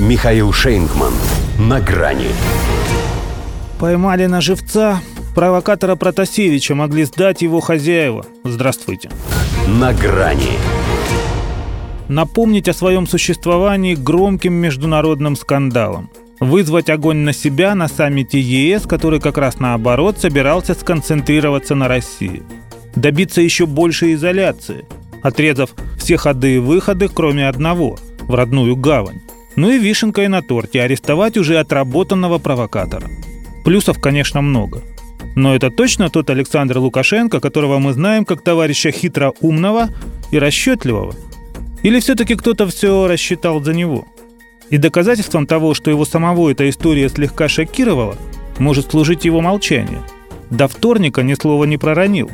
Михаил Шейнгман. На грани. Поймали на живца. Провокатора Протасевича могли сдать его хозяева. Здравствуйте. На грани. Напомнить о своем существовании громким международным скандалом. Вызвать огонь на себя на саммите ЕС, который как раз наоборот собирался сконцентрироваться на России. Добиться еще большей изоляции, отрезав все ходы и выходы, кроме одного – в родную гавань. Ну и вишенкой на торте арестовать уже отработанного провокатора. Плюсов, конечно, много. Но это точно тот Александр Лукашенко, которого мы знаем как товарища хитро умного и расчетливого? Или все-таки кто-то все рассчитал за него? И доказательством того, что его самого эта история слегка шокировала, может служить его молчание. До вторника ни слова не проронил.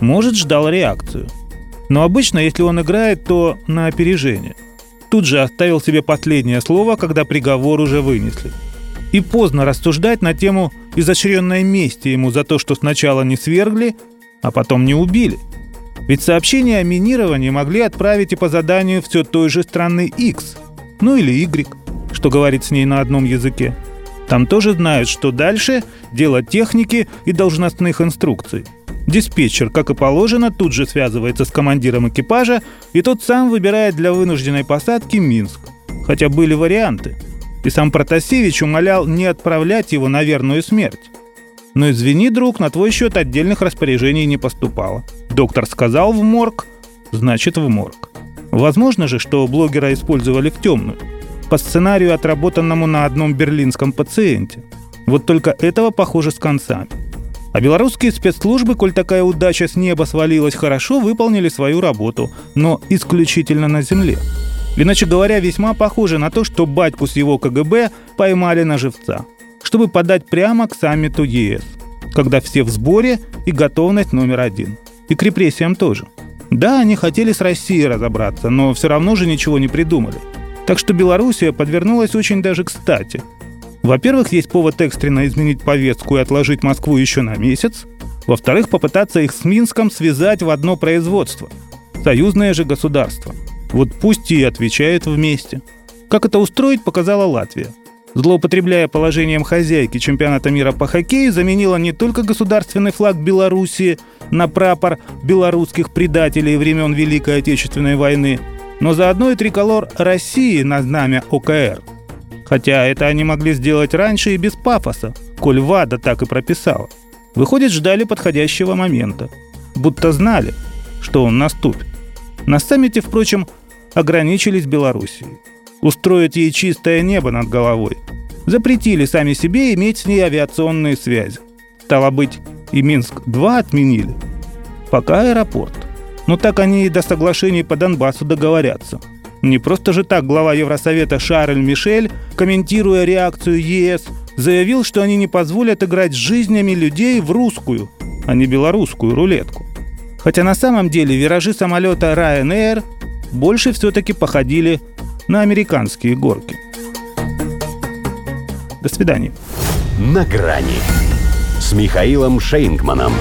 Может, ждал реакцию. Но обычно, если он играет, то на опережение – тут же оставил себе последнее слово, когда приговор уже вынесли. И поздно рассуждать на тему изощренной мести ему за то, что сначала не свергли, а потом не убили. Ведь сообщения о минировании могли отправить и по заданию все той же страны X, ну или Y, что говорит с ней на одном языке. Там тоже знают, что дальше – дело техники и должностных инструкций – Диспетчер, как и положено, тут же связывается с командиром экипажа, и тот сам выбирает для вынужденной посадки Минск. Хотя были варианты. И сам Протасевич умолял не отправлять его на верную смерть. Но извини, друг, на твой счет отдельных распоряжений не поступало. Доктор сказал в морг, значит в морг. Возможно же, что блогера использовали в темную. По сценарию, отработанному на одном берлинском пациенте. Вот только этого, похоже, с концами. А белорусские спецслужбы, коль такая удача с неба свалилась, хорошо выполнили свою работу, но исключительно на земле. Иначе говоря, весьма похоже на то, что батьку с его КГБ поймали на живца, чтобы подать прямо к саммиту ЕС, когда все в сборе и готовность номер один. И к репрессиям тоже. Да, они хотели с Россией разобраться, но все равно же ничего не придумали. Так что Белоруссия подвернулась очень даже кстати – во-первых, есть повод экстренно изменить повестку и отложить Москву еще на месяц. Во-вторых, попытаться их с Минском связать в одно производство. Союзное же государство. Вот пусть и отвечают вместе. Как это устроить, показала Латвия. Злоупотребляя положением хозяйки чемпионата мира по хоккею, заменила не только государственный флаг Белоруссии на прапор белорусских предателей времен Великой Отечественной войны, но заодно и триколор России на знамя ОКР – Хотя это они могли сделать раньше и без пафоса, коль ВАДА так и прописала. Выходит, ждали подходящего момента. Будто знали, что он наступит. На саммите, впрочем, ограничились Белоруссией. Устроить ей чистое небо над головой. Запретили сами себе иметь с ней авиационные связи. Стало быть, и Минск-2 отменили. Пока аэропорт. Но так они и до соглашений по Донбассу договорятся – не просто же так глава Евросовета Шарль Мишель, комментируя реакцию ЕС, заявил, что они не позволят играть жизнями людей в русскую, а не белорусскую рулетку. Хотя на самом деле виражи самолета Ryanair больше все-таки походили на американские горки. До свидания. На грани с Михаилом Шейнгманом.